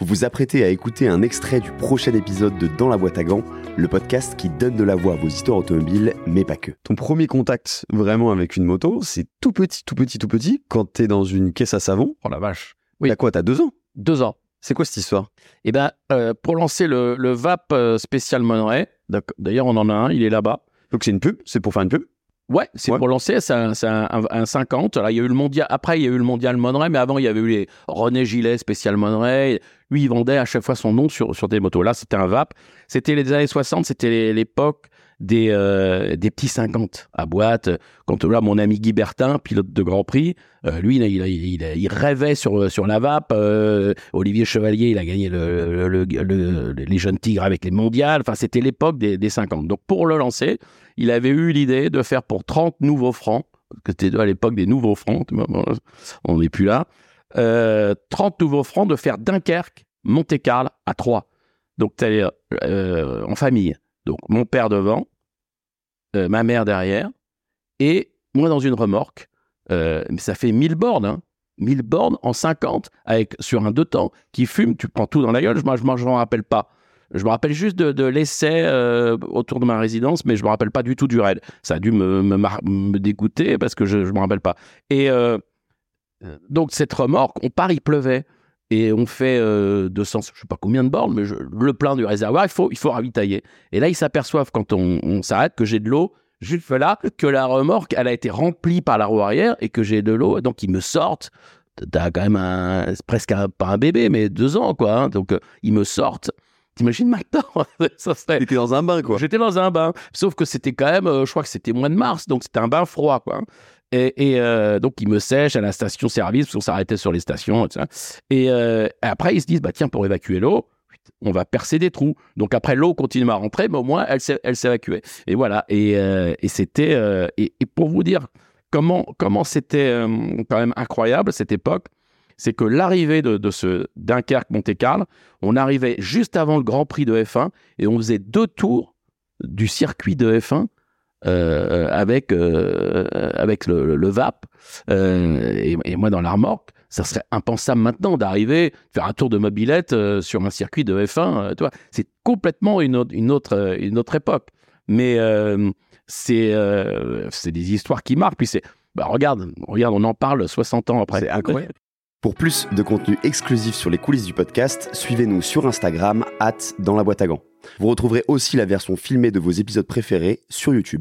Vous vous apprêtez à écouter un extrait du prochain épisode de Dans la boîte à gants, le podcast qui donne de la voix à vos histoires automobiles, mais pas que. Ton premier contact vraiment avec une moto, c'est tout petit, tout petit, tout petit, quand t'es dans une caisse à savon. Oh la vache. T'as quoi, t'as deux ans? Deux ans. C'est quoi cette histoire? Eh ben, euh, pour lancer le, le VAP euh, spécial Monterey, d'ailleurs on en a un, il est là-bas. Donc c'est une pub C'est pour faire une pub? Ouais, c'est Ouais. pour lancer, c'est un, un- un- un 50. Là, il y a eu le mondial. Après, il y a eu le mondial Monterey, mais avant, il y avait eu les René Gillet spécial Monterey. Lui, il vendait à chaque fois son nom sur, sur des motos. Là, c'était un VAP. C'était les années 60, c'était l'époque des, euh, des petits 50 à boîte. Quand là, mon ami Guy Bertin, pilote de Grand Prix, euh, lui, il, rêvait sur, sur la VAP. Euh, Olivier Chevalier, il a gagné le, le- le- le- les jeunes tigres avec les mondiales. Enfin, c'était l'époque des, des 50. Donc, pour le lancer, il avait eu l'idée de faire pour 30 nouveaux francs, que c'était à l'époque des nouveaux francs, tu on n'est plus là, euh, 30 nouveaux francs de faire Dunkerque, Monte-Carlo à 3. Donc, c'est-à-dire euh, en famille. Donc, mon père devant, euh, ma mère derrière, et moi dans une remorque. Euh, mais ça fait 1000 bornes, hein. 1000 bornes en 50, avec, sur un deux temps, qui fume, tu prends tout dans la gueule, je ne m'en rappelle pas. Je me rappelle juste de, l'essai euh, autour de ma résidence, mais je me rappelle pas du tout du raid. Ça a dû me, dégoûter parce que je ne me rappelle pas. Et donc, cette remorque, on part, il pleuvait. Et on fait euh, 200, je sais pas combien de bornes, mais je- le plein du réservoir, il faut, il faut ravitailler. Et là, ils s'aperçoivent quand on, on s'arrête que j'ai de l'eau juste là, que la remorque, elle a été remplie par la roue arrière et que j'ai de l'eau. Donc, ils me sortent. T'as quand même un, presque un, pas un bébé, mais deux ans, quoi. hein. Donc, euh, ils me sortent. T'imagines maintenant? Ça serait- T'étais dans un bain, quoi. J'étais dans un bain. Sauf que c'était quand même, euh, je crois que c'était mois de mars, donc c'était un bain froid, quoi. Et, euh, donc, ils me sèchent à la station-service, parce qu'on s'arrêtait sur les stations, et, ça. et euh, après, ils se disent, bah tiens, pour évacuer l'eau, on va percer des trous. Donc après, l'eau continue à rentrer, mais au moins, elle évacuée. Et voilà. Et, euh, c'était... euh, et, pour vous dire comment comment c'était euh, quand même incroyable, cette époque, c'est que l'arrivée de, de ce Dunkerque-Monte-Carlo, on arrivait juste avant le Grand Prix de F1 et on faisait deux tours du circuit de F1 euh, avec, euh, avec le, le- VAP. Euh, et, moi, dans la remorque, ça serait impensable maintenant d'arriver, faire un tour de mobilette euh, sur un circuit de F1. euh, tu vois. c'est complètement une autre, une, autre, euh, une autre époque. Mais euh, c'est euh, c'est des histoires qui marquent. Puis c'est, bah, regarde, regarde, on en parle 60 ans après. C'est incroyable. Pour plus de contenu exclusif sur les coulisses du podcast, suivez-nous sur Instagram, at dans la boîte à gants. Vous retrouverez aussi la version filmée de vos épisodes préférés sur YouTube.